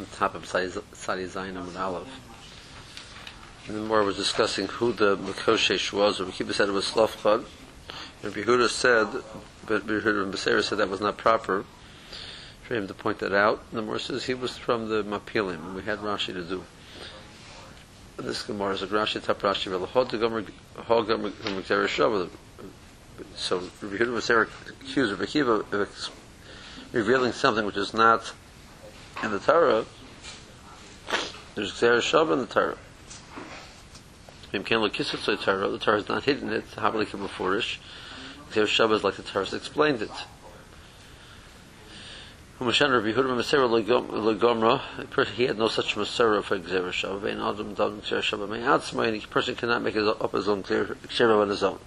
on top of Sadi Zayin and Aleph. And then more was discussing who the Makoshesh was. Rabbi Kiva said it was Slofchad. Rabbi Yehuda said, but Rabbi Yehuda and Beseira said that was not proper for him to point that out. And the more says he was from the Mapilim, and we had Rashi to do. This Gemara is a Rashi Tap Rashi Velahod Hogam Gomer Shavah. So Rabbi Yehuda and Beseira accused Rabbi Kiva of revealing something which is not in the Torah, there's Xer Shav in the Torah. The Torah is not hidden it, Habali Kibafurish. Xer Shav is like the Torah has explained it. He had no such Masera for Xer Shav, Vein Adam Dam Xer Shav, Mein Atzma, and a person cannot make up his own Xer Shav on his own.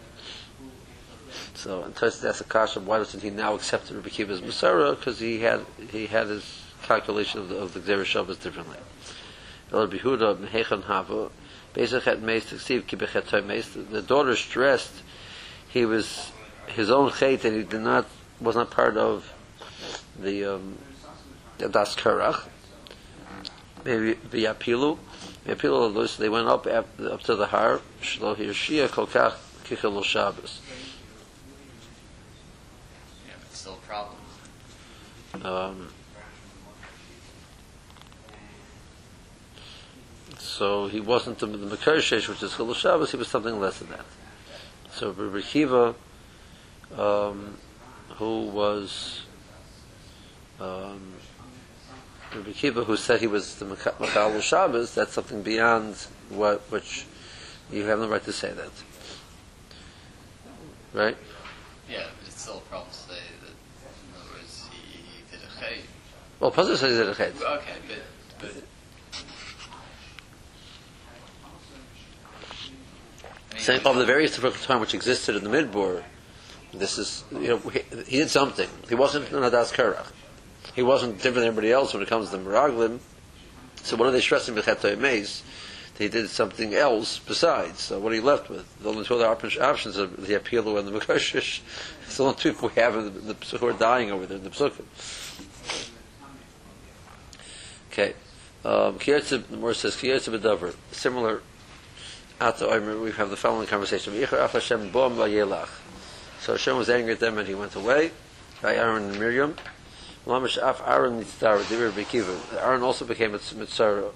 So, and Tosis asks a kasha, why doesn't he now accept Rabbi Kiva's Masera? Because he had he had his calculation of the, of the Xer Shabbos differently. Rabbi Yehuda Mehechan Hava Bezechet Meis Tsiv Kibechet Meis. The daughter stressed he was his own chait and he did not was not part of the um, Das Kerach. Maybe Yapilu. Yapilu they went up up to the har Shlo Hirshia Kolkach Kichel Shabbos. Yeah, but still a problem. Um, so he wasn't the, the Mekarshesh, which is Chilul Shabbos, he was something less than that. So Rabbi Kiva, um, who was um, Rabbi Kiva, who said he was the Mechal Shabbos, that's something beyond what which you have no right to say that, right? Yeah, but it's still a problem to say that, in other words, he, he did a chay. Well, Pasuk says he did a. Okay, but, of the various different time which existed in the midbar, this is you know he, he did something. He wasn't an adas kerach. He wasn't different than everybody else when it comes to the meraglim. So what are they stressing b'chetay meis? He did something else besides. So what are you left with? The only two other op- options are the Apilu and the Mekoshish. It's the only two we have in the, the, who are dying over there in the Psukim. Okay. Um, Kiyotze, the Morse says, Kiyotze b'davar. Similar Ato Omer, we have the following conversation. So Hashem was angry at them and he went away. By Aaron and Miriam. Aaron also became a mitzara.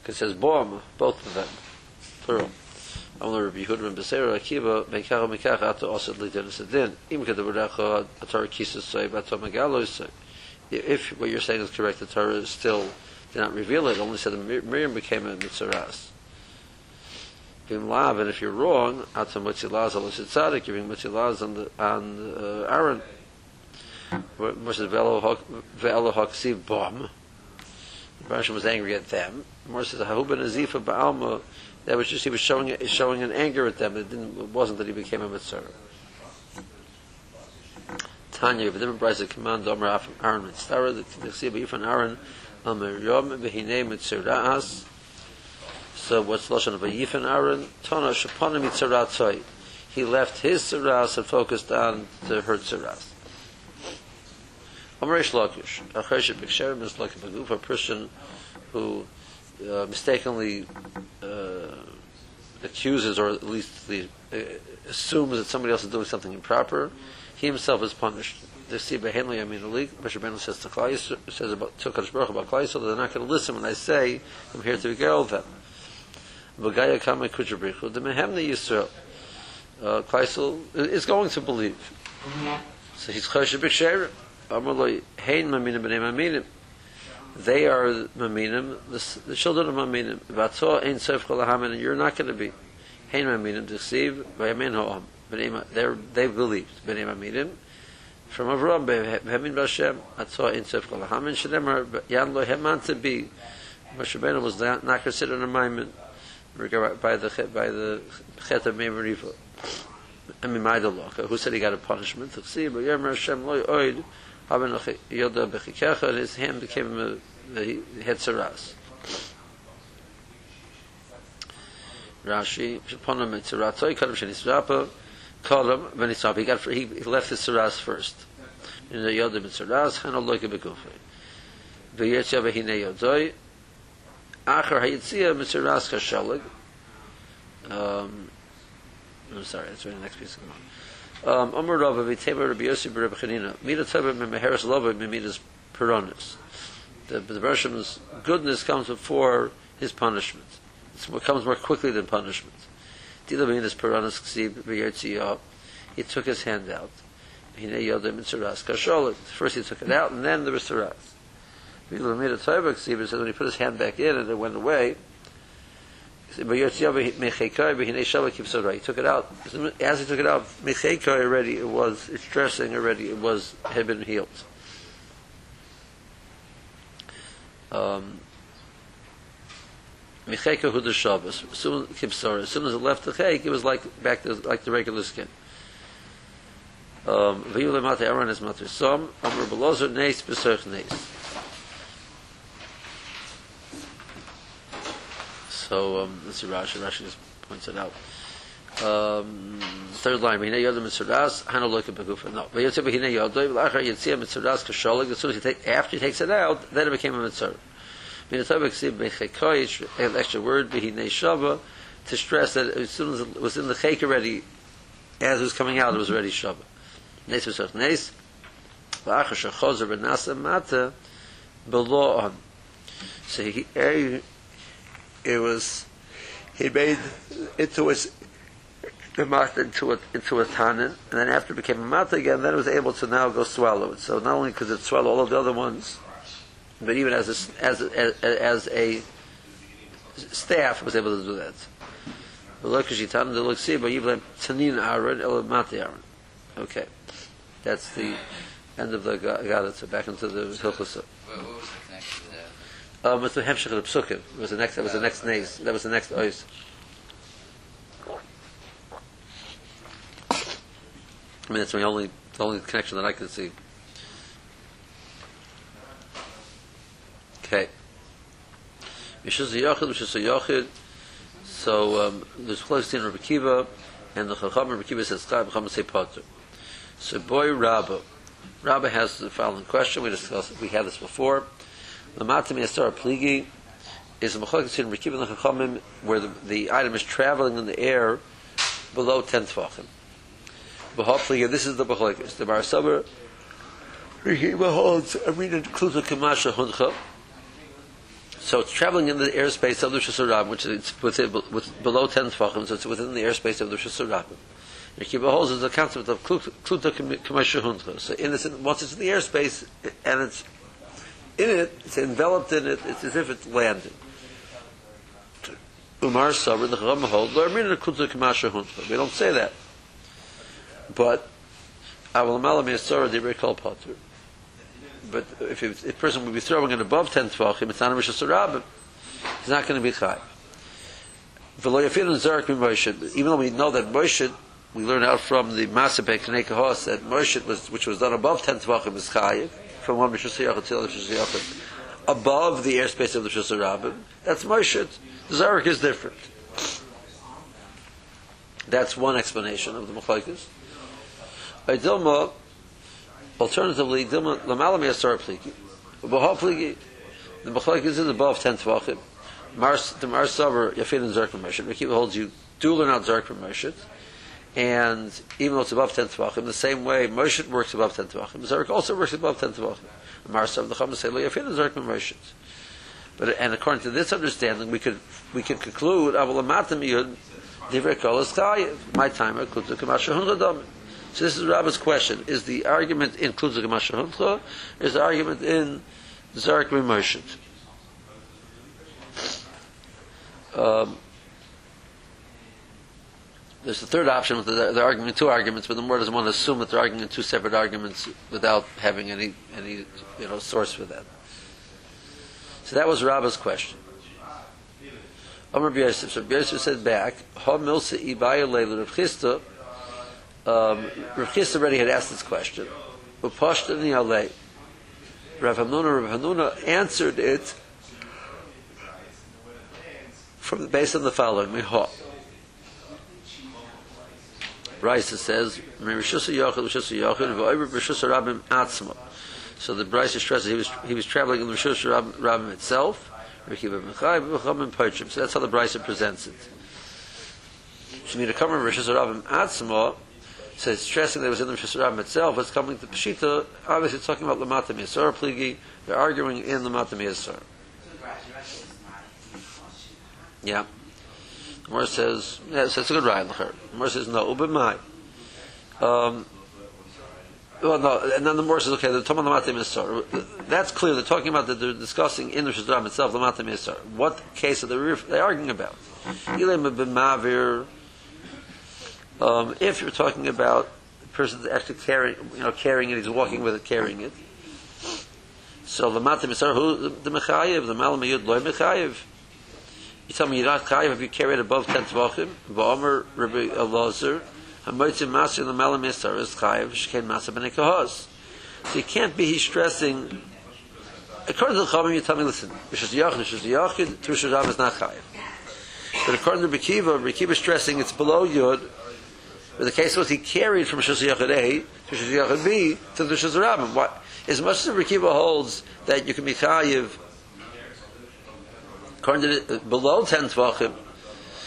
Because it says bom, both of them. Plural. Amar Rabbi Yehuda ben Beseira Akiva Mekach Mekach Ato Osad Lidin Sedin Im Atar Bato Megalo If what you're saying is correct, the Torah is still did not reveal it. Only said Miriam became a mitzaras. Bim lav, and if you're wrong, atam mitzilaz al tzadik, you're being mitzilaz on the on uh, Aaron. Moshe velo haksiv bom. Rashi was angry at them. Moshe says hahuben azifa ba'alma. That was just he was showing showing an anger at them. It didn't. It wasn't that he became a mitzvah. Tanya, the different price of command Omer Af Aaron Mitzvah, the Tzibah Yifan Aaron Al Miriam V'hinei Mitzvah So what's Lashon of Yifan Aaron? Tana Shapanim Mitzvah He left his Tzaras and focused on the her Tzaras. Omer Ish Lakish, Achesh B'Ksherim is like a person who uh, mistakenly uh, accuses or at least the, uh, assumes that somebody else is doing something improper, he himself is punished. The Siba Henley, I mean, the league, Moshe Benu says to Klai, says about to Baruch about Klai, so they're not going to listen when I say, I'm here to regale them. V'gaya kama kujabrichu, the Mehemne Yisrael. Uh, Kleisel is going to believe. So he's Choshe B'Ksherim. Amaloi, Hein Maminim B'nei Maminim. They are Maminim, the, the children of Maminim. V'atzor Ein Sof Kol HaMamin, and you're not going to be. Hein Maminim, T'chsiv, V'yamin Ho'am. They're, they believed. B'nei Maminim. From Avram, B'hemin B'Hashem, Atzor Ein Sof Kol HaMamin, Shedemar, Yan Lo Heman to be. Moshe Benu was not, not considered a Maimin by the by the Chet of Meimeriva. I mean, Maidaloka, who said he got a punishment. T'chsiv, V'yamer Hashem Lo Yoid, Haben Yoda Bechikecha, and his hand became a, the Hetzeras. Rashi, Shaponim Etzeratoi, Kadam Shenisrapa, Kolam, Venisrapa. He got, he, he left his Saras first. In the Yoda Mitzeras, Chano Loike Bekufe. ויצא והנה Acher Hayitzia Mr. Raska Shalig. Um, I'm sorry, that's right the next piece of Gemara. Um, Omer Rabba V'teva Rabbi Yossi B'Rabbi Chanina Mida Teva M'Meheres Lava M'Midas Peronis. The, the Bershim's goodness comes before his punishment. It comes more quickly than punishment. Dila M'Midas Peronis Ksiv V'Yertziyah He took his hand out. First he took it out, and then the Risarat tzuras. Dila mimidas teva ksiv, it says when he put his hand back in and it went away, he took it out. As he took it out, Mecheka already it was it's dressing already it was had been healed. Um, Mecheka hu the Shabbos. As soon as it left the chayk, it was like back to like the regular skin. Um, Vayule mate Aaron is mater som. Amr belozer neis beserch neis. So um, let's see Rashi. Rashi just points it out. Um, third line, V'hinei yodem mitzuras, hana loika begufa. No, v'yotze v'hinei yodoi, v'lachar yitzia mitzuras kasholig. As soon as he take, after he takes it out, then it became a. Min atov eksiv b'chekoy, an extra word, v'hinei shava, to stress that as soon as it was in the chayk already, as it was coming out, it was already shava. Nes v'sach nes, v'achar shechozer v'nasa mata. So he, it was he made into his the mouth into a into a tannin, and then after it became a mouth again, then it was able to now go swallow it. So not only could it swallow all of the other ones, but even as a, as a, as, as a staff was able to do that. Okay, that's the end of the Gadatza. Back into the Hilchasa. What, was the connection to? Um, it's the Hemshech of the Psukim. It was the next. That was the next nays. That was the next ois. I mean, that's my only the only connection that I can see. Okay. Mishus Yochid, Mishus Yochid. So um, there's close in Rabbi Kiva, and the Chacham Rabbi Kiva says, "Chacham Chacham say Potter." So boy Rabba, Rabba has the following question. We discussed. We had this before. Lamatami Asar Pligi is a machlokes in Rekiv and where the, the item is traveling in the air below ten tefachim. B'ha Pligi, this is the machlokes. The Bar Saber Rekiv holds a reading kluza kamasha huncha. So it's traveling in the airspace of the Shasarab, which is within, with, below ten tefachim, so it's within the airspace of the Shasarab. Rekiv holds is the concept of kluza kamasha huncha. So in this, once it's in the airspace and it's in it, it's enveloped in it, it's as if it's landed. Umar Sabr, the Chacham hold, lo Amrina Kutza Kamasha Hunta. We don't say that. But. But if a person would be throwing it above 10 Tvachim, it's not a Rosh Hashanah, he's not going to be Chai. Even though we know that Moshe, we learn out from the Masabek Nekahos that Moshe, was, which was done above 10 Tvachim, is Chayiv, from one Rishus to the Rishus Yachid, above the airspace of the Rishus Rabbim, that's Moshe. Zarek is different. That's one explanation of the Machlaikas. By Dilma, alternatively, Dilma, Lamalam Yasar Pliki, Baha the Machlaikas is above 10 Tvachim. Mars, the Mars Savar, Yafin and Zark Moshe. Rikiva holds you do learn out Zark Moshe. And even though it's above 10 tvachim, the same way Moshe works above 10 tvachim, Zarek also works above 10 tvachim. Marsav the Chama say, Lo Yafin Zarek Moshe. But and according to this understanding, we could we could conclude Avalamatim Yud Divrei Chayiv. My includes the Kamasha Huncha So this is Rabbi's question: Is the argument includes the Kamasha Huncha? Is the argument in Zarek Moshe? Um, there's the third option with the, they're arguing two arguments, but the more doesn't want to assume that they're arguing two separate arguments without having any any you know source for that. So that was Rabba's question. Amr Yosef, so Yosef said back, Rav Chisda, um, Rav Chisda already had asked this question. Rav Hamnuna, Rav Hamnuna answered it from based on the following. Raisa says, "Rishus Yochid, Rishus Yochid, v'oiver Rishus Rabim Atzma." So the Brisa stresses he was he was traveling in the Rishus Rabbim itself, Rekiva Mechayiv, B'cham Poitrim. So that's how the Brisa presents it. Shemina Kamer Rishus Rabbim Atzma says stressing that it was in the Rishus Rabbim itself. It's coming to Pshita. Obviously, it's talking about Lamata Miyasar Pligi. They're arguing in Lamata Miyasar. Yeah. Gemara says, yes, that's a good ride. The Gemara says, no, ubimai. Um, well, no, and then the Gemara says, okay, the Tomah Lamata Miyasar. That's clear. They're talking about that they're discussing in the Rabbim itself, Lamata Miyasar. What case are they, arguing about? Um, if you're talking about the person that's actually carrying, you know, carrying it, he's walking with it, carrying it. So matam is who the mechayev, the malam yud loy mechayev. You tell me you're not chayev if you carry it above ten tvachim. Va'omer Rabbi Elazar, hamotzim maser the malam yisar is chayev shkein maser b'nei kahos. So you can't be he's stressing. According to the Chavim, you tell me, listen, Rishas Yachid, Rishas Yachid, to Rishas Rav is not chayev. But according to Bekiva, Bekiva is stressing it's below Yud, but the case was he carried from Shus Yachid A to Shus Yachid B to the Shus Rabbim. What? As much as Rekiva holds that you can be chayiv Uh, below 10 tvachim,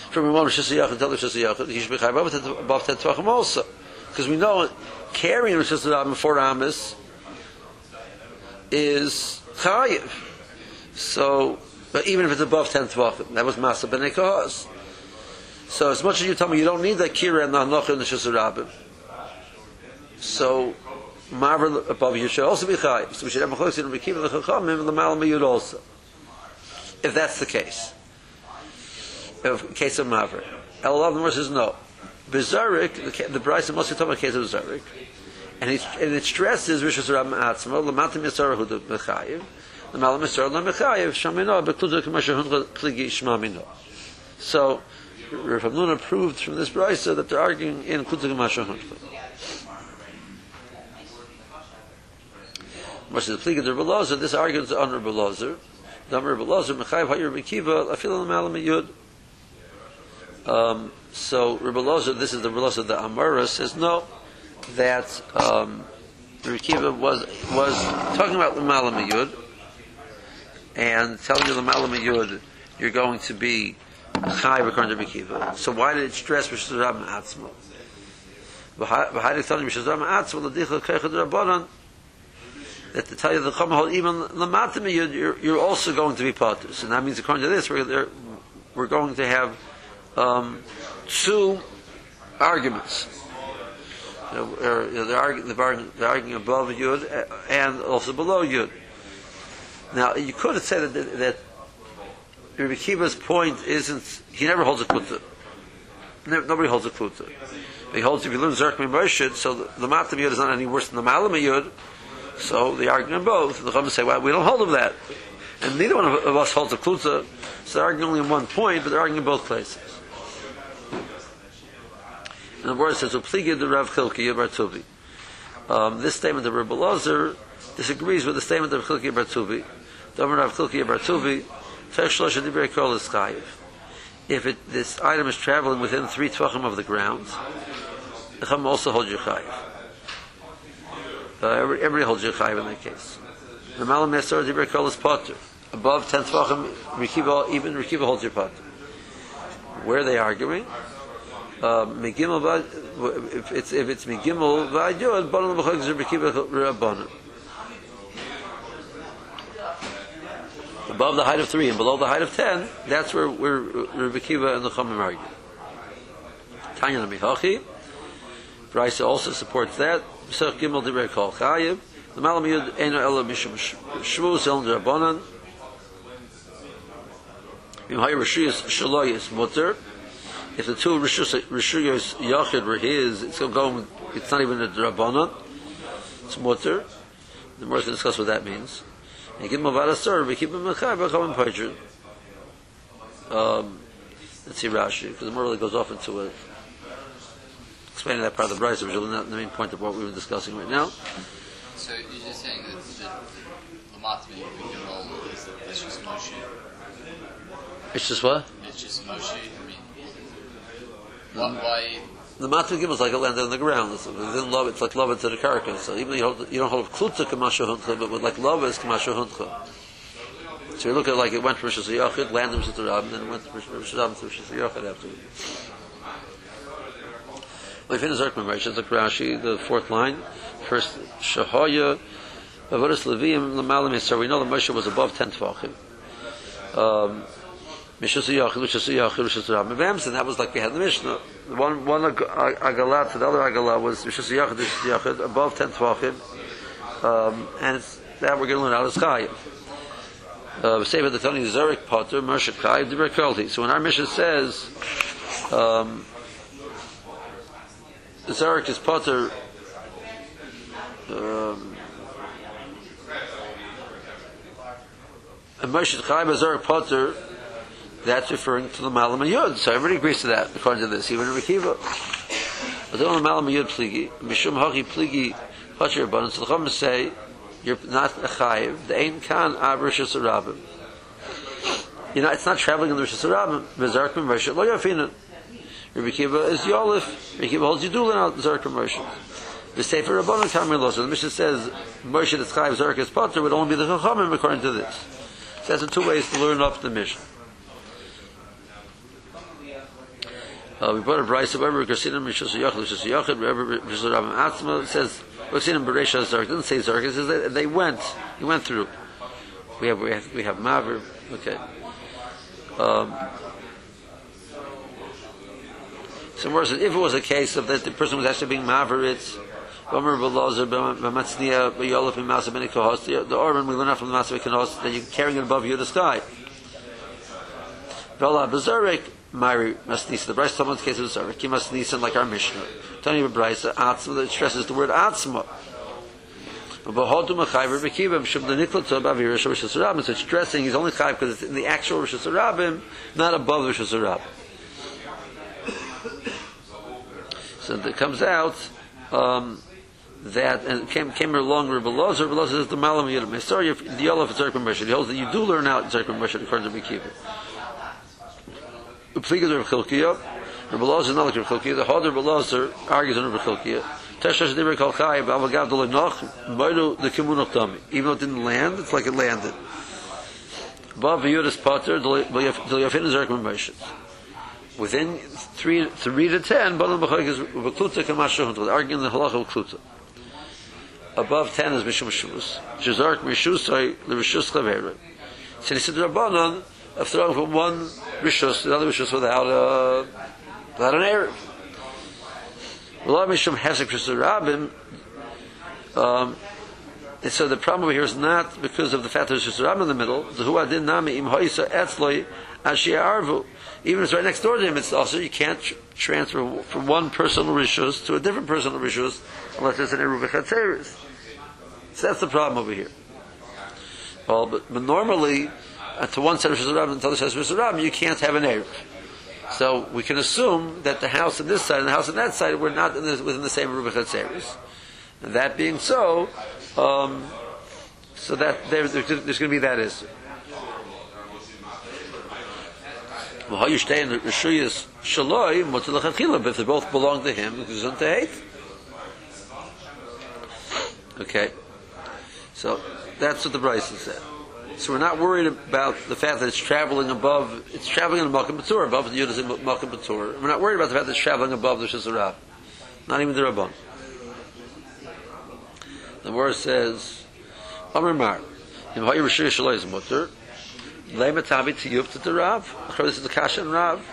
from one Shus Yachid to the Shus he should be chayiv above 10 tvachim also. Because we know carrying Shus Rabbim for Amos is chayiv. So, but even if it's above 10 tvachim, that was Masa B'nei Kahos. So as much as you tell me you don't need that kira and the hanocha in the shusarabim, so marvel above you should also be chai. So we should have a chosin and rekiva the chachamim and the malam also. If that's the case, if case of maver, the says no. Bezarik, the, the Bryce must talking about case of Bezarik, and, and it stresses Rishus Rabbim Atzma, Lamatim Yisar Hu Mechayiv, the Malam Yisar La Mechayiv, Shamino, Bekluduk Mashahun Kligi Shmamino. So, Rav proved from this brisa that they're arguing in Kutzuk Mashahun. Much as the pliga the Belozer, this argument is Belozer. The Amr Belozer, Mechayiv Hayir Bekiva, Afil Malam Yud. Um, so Rebbelozer, this is the Rebbelozer, the Amara says no, that um, the Rekiva was was talking about the Malam Yud and telling you the Malam Yud you're going to be Chai according to Rekiva. So why did it stress Rishus Rabbim Atzma? V'haydik telling Rishus Rabbim Atzma l'dicha keichad Rabbanan that tell you the Chama hold even Lamatim you're, you're also going to be potters. And that means according to this we're, we're going to have um, two arguments. You or, you know, they're, arguing, they're, arguing, above Yud and also below Yud. Now, you could have said that, that Rabbi Kiva's point isn't, he never holds a kuta. Nobody holds a kuta. He holds, if you learn Zerk Mimashid, so the, the Matam Yud is not any worse than the Malam Yud, so they argue in both. The Chum say, well, we don't hold of that. And neither one of us holds a kuta, so they're arguing only in one point, but they're arguing in both places. And the word says, "Upligid the Rav Chilki Bartuvi." Um, this statement of Rabbi Lazar disagrees with the statement of Chilki Bartuvi. The Rav Chilki Bartuvi, if it, this item is traveling within three tvachim of the ground, the Chum also holds your chayiv. Uh, every, everybody holds your chayiv in that case. The Malam Yasar Dibra Kol is potter. Above ten tvachim, Rikiva, even Rikiva holds your potter. Where are they arguing? Megimel if it's if it's Megimel v'ayod banon b'chag zer b'kiva rabbanon. Above the height of three and below the height of ten, that's where where Rabbi Kiva and the Chachamim argue. Tanya Mihachi, Brisa also supports that. Pesach Gimel Kol. The Malam Yud Eno Ela Mishum Shvu Zel Rabbanon. Im Rishuyas Mutter if the two rishuyos yachid were his, it's going. It's not even a drabanan. It's mutter. The more to discuss what that means. And give him a vadasar, we keep him a come in Um, let's see Rashi, because the more really goes off into a explaining that part of the brisa, which is not the main point of what we were discussing right now. So you're just saying that the Lamatmi Gimel is it's just Moshe. It's just what? It's just Moshe. I mean, why? why the matzah gimel is like it landed on the ground. It's, within love, it's like love to the karka. So even you, hold, you don't hold klutza kamasha huncha, but with like love is kamasha huncha. So you look at it like it went from Yachid, landed Rab, and then it went from Rishas Rab to Rishas Yachid afterwards. We finish Zerkman Rishas like Rashi, the fourth line, first Shahoya, Avodas Leviim Lamalim Yisrael. We know that Moshe was above ten tvachim. Um, Mishas Yachid, Rishas Yachid, Rishas Rab. And that was like we had the Mishnah. One one ag- ag- agalah to the other agalah was Rishas Yachid, Rishas Yachid, above ten tvachim. Um, and that we're going to learn out of Chayim. Uh, say the Tony Zarek Potter, Mershit Chayim, Kelti. So when our mission says, um, Zarek is Potter, um, and Mershit Chayim is Zarek Potter, that's referring to the Malam Yud. So everybody agrees to that, according to this, even in Rekiva. But on the Malam Yud Pligi, Mishum Haki Pligi, Potter Abundance, the Chum say, you're not a chayiv. The ain kan av rishus rabim. You know, it's not traveling in the rishus rabim. V'zarkim rishus lo yafina. Rabbi Kiva is yolif. Rabbi Kiva holds yidulin out zarkim rishus. The Sefer Rabbanon Kamir Losa. The Mishnah says Moshe that's chayiv zarkim potter would only be the chachamim according to this. So that's the two ways to learn up the Mishnah. Uh, we brought a of Eber Kasinim Rishus Yachid Rishus Yachid Eber Rishus Rabim Atzma. Says in Beresha Zark. Doesn't say Zark. It says they, they went. He went through. We have we have we have Maver. Okay. Um, so says if it was a case of that the person was actually being Maverit, Omer Belazer B'Matznia B'Yolef B'Masa B'Nei Kohos. The Orban we learn from the Masa B'Kohos that you're carrying it above you the sky. V'Allah B'Zarek Mari Masnisa. The Bryce someone's case of Zarek. He Masnisa like our Mishnah. Tony Bryce Atzma that stresses the word Atzma. So it's stressing he's only chayv because it's in the actual Rishus Harabim, not above Rishus Harabim. So it comes out um, that and came came along Rabbi Lozer. Rabbi Lozer is the Malam Yidam. Sorry, the Yolaf is Zerk Moshe. He holds that you do learn out Zerk Moshe according to Rabbi Kiva. Upligas Rabbi Chilkiah. Rabbi is not like Rabbi Chilkiah. The Hoder Rabbi Lozer argues on Rabbi Chilkiah. Teshash Dibber Kol Chai, Bavagav Dole Noch, Moidu the Kimunach Tami. Even though it didn't land, it's like it landed. Bav Yudis Potter, Dilyafin Zerk Moshe. Within three, three to ten, Balam B'chayk is V'kluta Kamashu Huntul, arguing the halacha of Kluta. Above ten is Mishum Shus. Shazark Mishusai, L'Rishus Chavera. So he said the Rabbanon of throwing from one Rishus to another Rishus without, a, without an Erev. V'lo Mishum Hesek Rishus Rabim, um, and so the problem here is not because of the fact that there's a Ram in the middle. The Hu Adin Nami Im Hoisa Etzloi Ashia Arvu. Even if it's right next door to him, it's also you can't tr- transfer from one personal rishus to a different personal rishus unless there's an eruv chatzeris. So that's the problem over here. Well, but, but normally uh, to one set of rishus and to the set of rishus you can't have an eruv. So we can assume that the house on this side and the house on that side were not the, within the same eruv chatzeris. And that being so, um, so that there, there's, there's going to be that issue. Well, how you stay in the Rishuyas Shaloi, Motzilachatchila, but if they both belong to him, it's on to hate. Okay. So, that's what the Bryce said. So we're not worried about the fact that it's traveling above, it's traveling in the Malkim Batur, above the Yudas in Malkim Batur. We're not worried about the fact that it's traveling above the Shazarab. Not even the Rabban. The verse says, Amr Mar, Im Hayu Rishuyas Shaloi is Mutter, Lema Tabi to the Rav. This is the Kasha and Rav.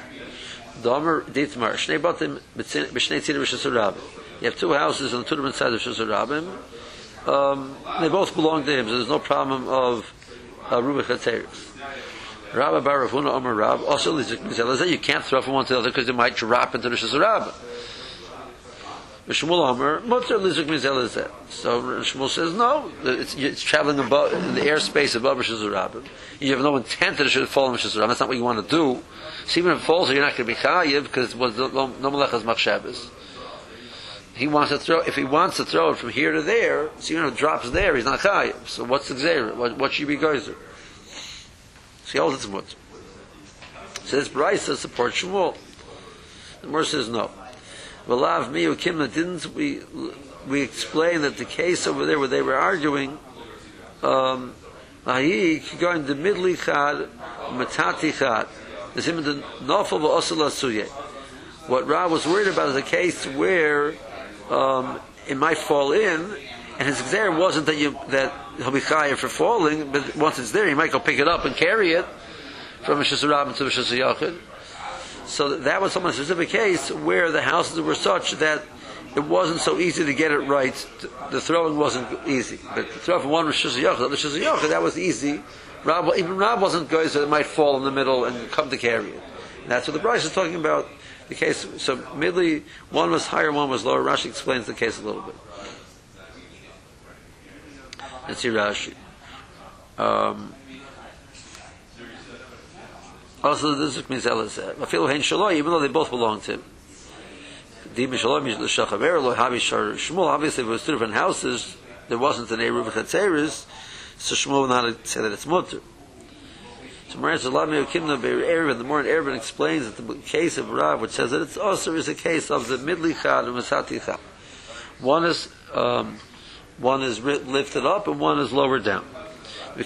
Domer Ditmar. Shnei Batim B'shnei Tzidin Rishus Rabim. You have two houses on the two different sides of Rishus Rabim. Um, they both belong to him, so there's no problem of uh, Ruba Chatzeris. Rabbi Bar Ravuna Omer Rab. Also, you can't throw from one to the other because they might drop into Rishus Rabim. Shmuel. So Shmuel says, no, it's, it's traveling above, in the airspace above Rishus Harabim. You have no intent that it should fall on Rishus Harabim. That's not what you want to do. So even if it falls, you're not going to be chayiv because it was no malechas machshabes. He wants to throw, if he wants to throw it from here to there, so even if it drops there, he's not chayiv. So what's the gzeir? What, what should be geyser? So he holds it's mutter. So this Brisa supports Shmuel. The Mer says no. V'lav miyu kimna, didn't we, we explain that the case over there where they were arguing, um, Ahi, going to midli chad, matati chad. There's him the nofel v'osel asuye. What Rav was worried about is a case where um, it might fall in, and his exer wasn't that you that he'll be chayav for falling, but once it's there, he might go pick it up and carry it from a shizarab to a shizayachid. So that was some specific case where the houses were such that it wasn't so easy to get it right. The throwing wasn't easy. But the throw from one was shizayachid, the other that was easy. Rab, even Rab wasn't good, so it might fall in the middle and come to carry it. And that's what the Bryce is talking about. The case, so midly, one was higher, one was lower. Rashi explains the case a little bit. Let's see Rashi. Um, also, is Mizela said, I feel hein shaloi, even though they both belong to him. Dim shaloi mish l'shachaver lo havi shar Shmuel. Obviously, if it was two different houses, there wasn't an eruv chatzeres, so Shmuel would not say that it's mutter. So Maran says, "Lami Kimna Erev." The more Erev explains that the case of Rav, which says that it's also is a case of the midli chad and masati chad. One is um, one is lifted up and one is lowered down. So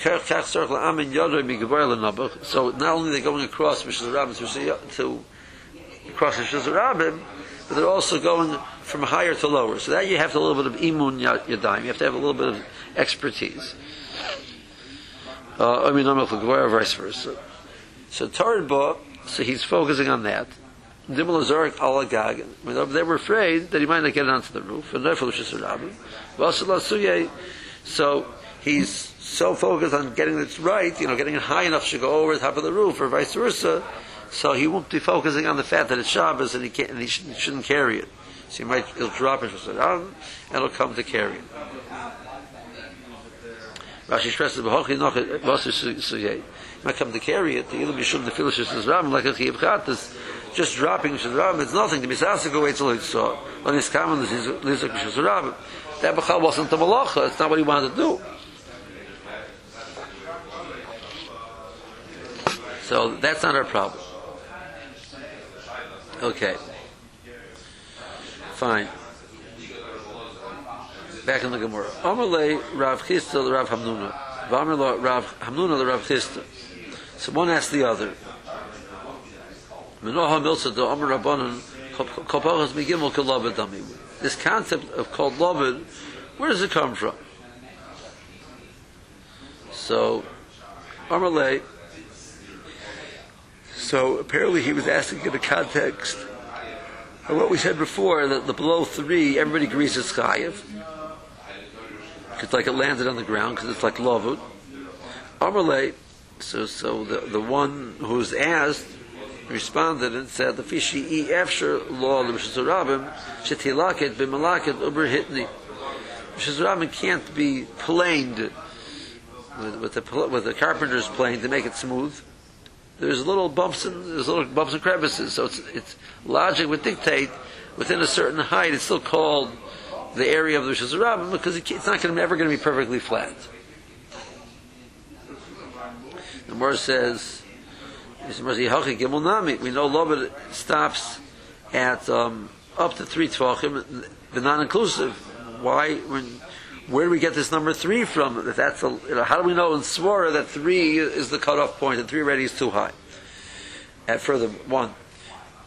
not only they're going across Mishazarabim to across Mishazarabim, but they're also going from higher to lower. So that you have to a little bit of imun yadayim. You have to have a little bit of expertise. Uh, I mean, I'm vice versa. So Tarba, so he's focusing on that. Dimel Alagag. They were afraid that he might not get onto the roof, and therefore So he's so focused on getting it right, you know, getting it high enough to go over the top of the roof, or vice versa. So he won't be focusing on the fact that it's Shabbos and he can't, and he shouldn't, shouldn't carry it. So he might he'll drop it and it'll come to carry it. Rashi stresses b'hochi noch v'osir suyei. Might come to carry it. The ilu mishum the filish is ram like a chiyuv chatas. Just dropping shizram, it's nothing. The misasa go wait till it's so. When it's common, is lizak shizram. That b'chal wasn't the malacha. It's not what he wanted to do. So that's not our problem. Okay. Fine back in the Gemara. Amalei Rav Chisda the Rav Hamnuna. Vamarla Rav Hamnuna Rav Chisda. So one asked the other. Menoha Milsa do Amar Rabbanon Kopachas Migimel Kalabed Dami. This concept of called Labed, where does it come from? So, Amalei. So apparently he was asking in the context of what we said before that the below three everybody agrees it's chayiv. It's like it landed on the ground because it's like lavud. Amarle, so so the the one who's asked responded and said the fishy e after law the rabim shetilaket b'malaket uber hitni. rabim can't be planed with, with the with the carpenter's plane to make it smooth. There's little bumps and there's little bumps and crevices, so it's it's logic would dictate within a certain height. It's still called the area of the Hashanah because it's not going to, ever going to be perfectly flat. The Gemara says, we know Lobit stops at um, up to three tvachim, the non-inclusive. Why? When, where do we get this number three from? That that's a, you know, how do we know in Swara that three is the cutoff point and three already is too high? And further one,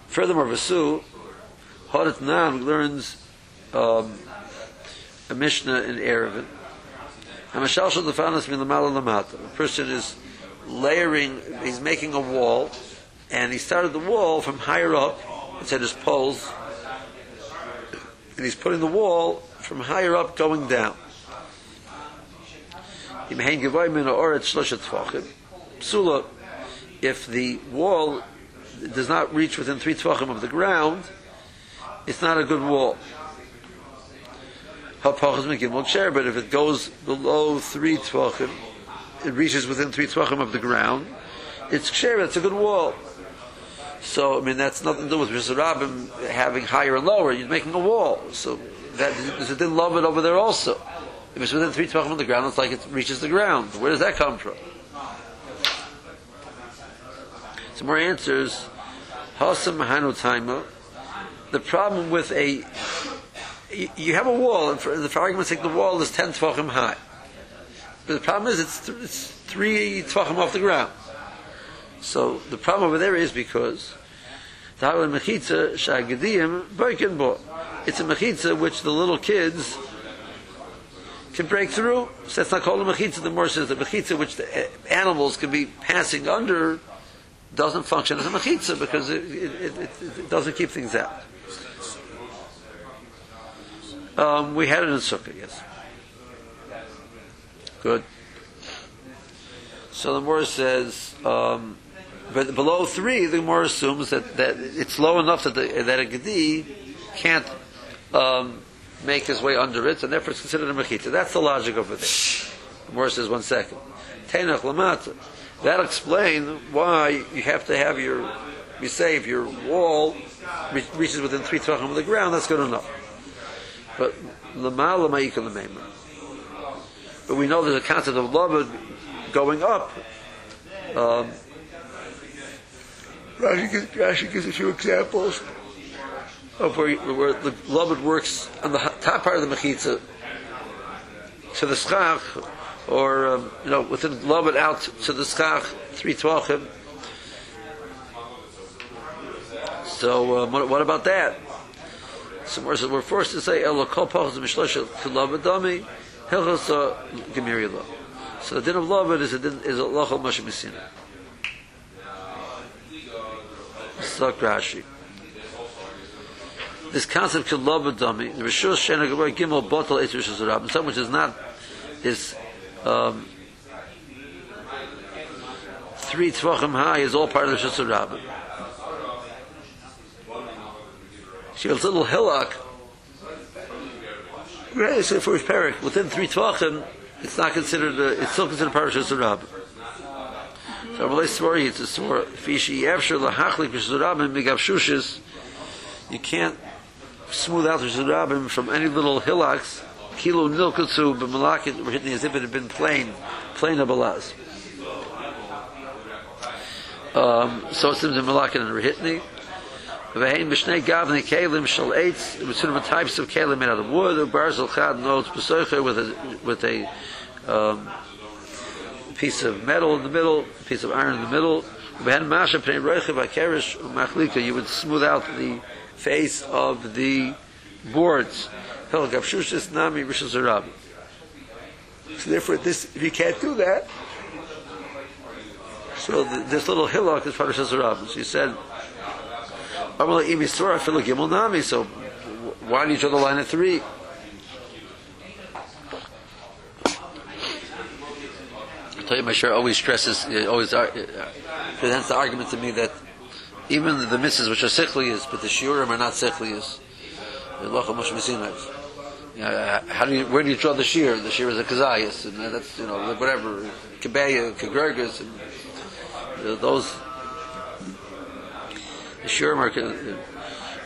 furthermore, Vasu, Hodat Nan learns um, a Mishnah in Erevin. A person is layering, he's making a wall, and he started the wall from higher up, it's at his poles, and he's putting the wall from higher up going down. If the wall does not reach within three tvachim of the ground, it's not a good wall but if it goes below three tvachim, it reaches within three tvachim of the ground, it's ksher, it's a good wall. So, I mean, that's nothing to do with Rabim having higher and lower. You're making a wall. So, that, there's a din love it over there also. If it's within three tvachim of the ground, it's like it reaches the ground. Where does that come from? Some more answers. Hasam Mahanu Taima. the problem with a you- have a wall, and for, for argument's sake, the wall is ten tefachim high. But the problem is it's, th- it's three tefachim off the ground. So the problem over there is because the mechitza shagediyim boikin bo. It's a mechitza which the little kids can break through. So that's not called a mechitza. The more says the mechitza which the uh, animals can be passing under doesn't function as a mechitza because it, it, it, it, it doesn't keep things out. Um, we had it in Sukkah, yes. Good. So the Gemara says, um, but below three, the Gemara assumes that, that it's low enough that, the, that a Gedi can't um, make his way under it, and therefore it's considered a Mechitza. That's the logic there. The Gemara says, one second. Tenach Lamata. That'll explain why you have to have your, you say if your wall reaches within three tvachim of the ground, that's good enough. But Lamala Ma'ika Lamema. But we know there's a concept of Labad going up. Um, Rashi gives a few examples of where, where the Labad works on the top part of the Mechitza to the Schach, or, um, you know, within Labad out to the Schach, three Tvachim. So, um, what, what about that? So we're, forced to say Elo Kol Pachas Mishlosha Kulava Dami Hilchos Gemiri Lo. So the din of Lavan is a din is a Lachal Moshe Messina. Suck Rashi. This concept Kulava Dami, the Rishus Shena Gabar Gimel Botel Eitz Rishus Rabin, something which is not is um, three tvachim high is all part of the Rishus Rabin. She has a little hillock. Right, so for his parak, within three tvachim, it's not considered. A, it's still considered parashas rab. So Rabbi Sori, it's a sore. Fishi after lahachlik b'shurabim migav shushis. You can't smooth out the shurabim from any little hillocks. Kilo nilkutsu b'malakit hitting as if it had been plain, plain abalaz. Um, so it seems in malakin and rehitni. V'hein b'shnei gavnei kelim shal eitz, between the types of kelim made out of wood, or barzel chad notes b'soicher with a, with a um, piece of metal in the middle, a piece of iron in the middle. V'hen masha pnei ha'kerish u'machlika, you would smooth out the face of the boards. So therefore, this, if you can't do that, so this little hillock is part of Shazarab. So you said, so why do you draw the line at three? I tell you, my share always stresses, always ar- uh, presents the argument to me that even the misses which are sickliest, but the shiurim are not mesinais. You know, how do you, where do you draw the shear? The shear is a kazayas, and that's, you know, whatever, kabeya, kagurgas, and uh, those the shiurim are,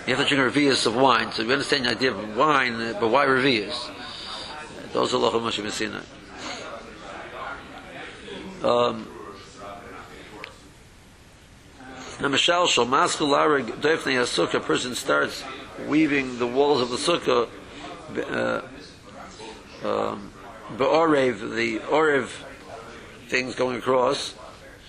you have to drink revias of wine, so you understand the idea of wine, but why revias? Those are locha mush mesinai. Um, now, Mishal Shal Maskul Lara Defnei Sukkah, a person starts weaving the walls of the sukkah, uh, um, Be'orev, the Orev things going across.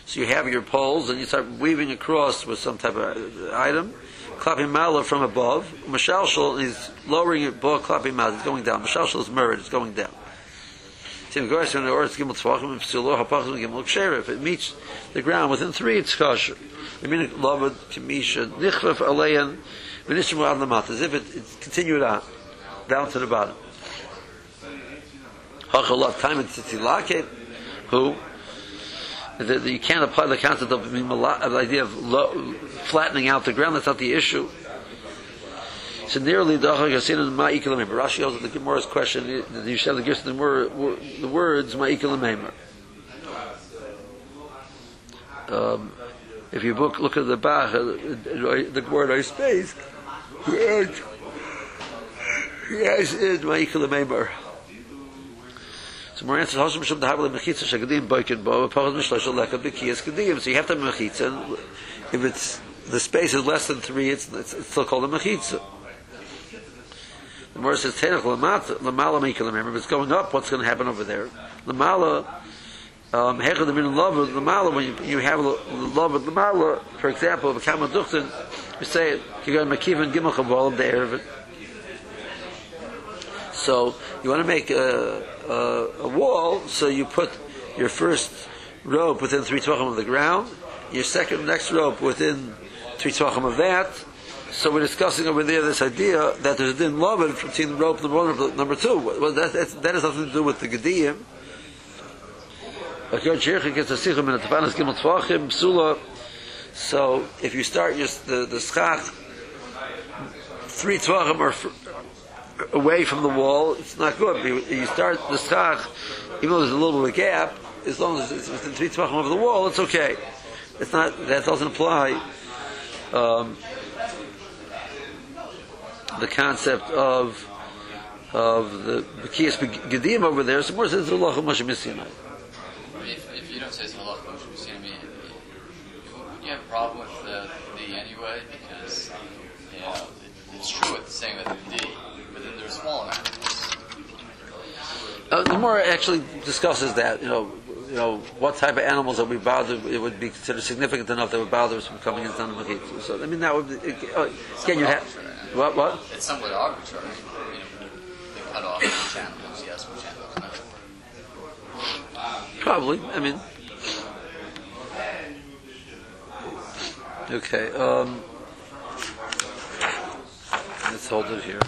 So you have your poles and you start weaving across with some type of item. Klapping Mala from above. Mashalshal is lowering it, Bo Klapping Mala, it's going down. Mashalshal is mirrored, it's going down. If it meets the ground within three, it's kosher. I mean, loved, kamisha, nichlef, aleyan, v'nishmu ad lamat, as if it, it continued on, down to the bottom. Hachalot time it's tzilaket, who, the, the, you can't apply the concept of, the idea of low, flattening out the ground, that's not the issue. So nearly the Hagasin Ma'ikal Rashi also the Gemara's question, you said the gives the, the words Ma'ikal um, if you book, look at the Bach, the word I space, yes, is Ma'ikal Meimer. So more answers, Hashem Shem Dahavel Mechitza Shagadim Boikin Bo, Pachad Mishlosh Aleka Bekiyas Kadim. So you have to have Mechitza, if it's the space is less than three, it's, it's, it's still called a mechitza. The Gemara says, Tenach lamata, lamala mikal, remember, if it's going up, what's going to happen over there? Lamala, um, hechad min love with lamala, when you, you have love with lamala, for example, the kama duchtin, you say you got makiv and gimel chavalim, the Erev. So, you want to make a, a, a wall, so you put your first rope within three tvachim of the ground, your second, next rope within three tvachim of that, so we're discussing over there this idea that there's a din love between rope number one number two. Well, that, that's, that has nothing to do with the Gediyim. So if you start your, the, the schach three tvachim or away from the wall, it's not good. You, you start the schach, even though there's a little bit of a gap, as long as it's within three tvachim of the wall, it's okay. It's not, that doesn't apply. Um, the concept of of the Bekiyas Gedim over there. So more says the Halacha L'Moshe MiSinai. If, if you don't say it's kosher, you see what I mean? Would you have a problem with the D anyway? Because, you know, it, it's true it's saying that the D, but then there's small amounts. Uh, the more actually discusses that, you know, you know, what type of animals are we bothered? It would be considered significant enough that would bother us from coming into the. So I mean, that would be, uh, again, you have what what. It's somewhat arbitrary. You know, they cut off which animals, yes, which animals no. Probably. I mean. Okay. Um, let's hold it here.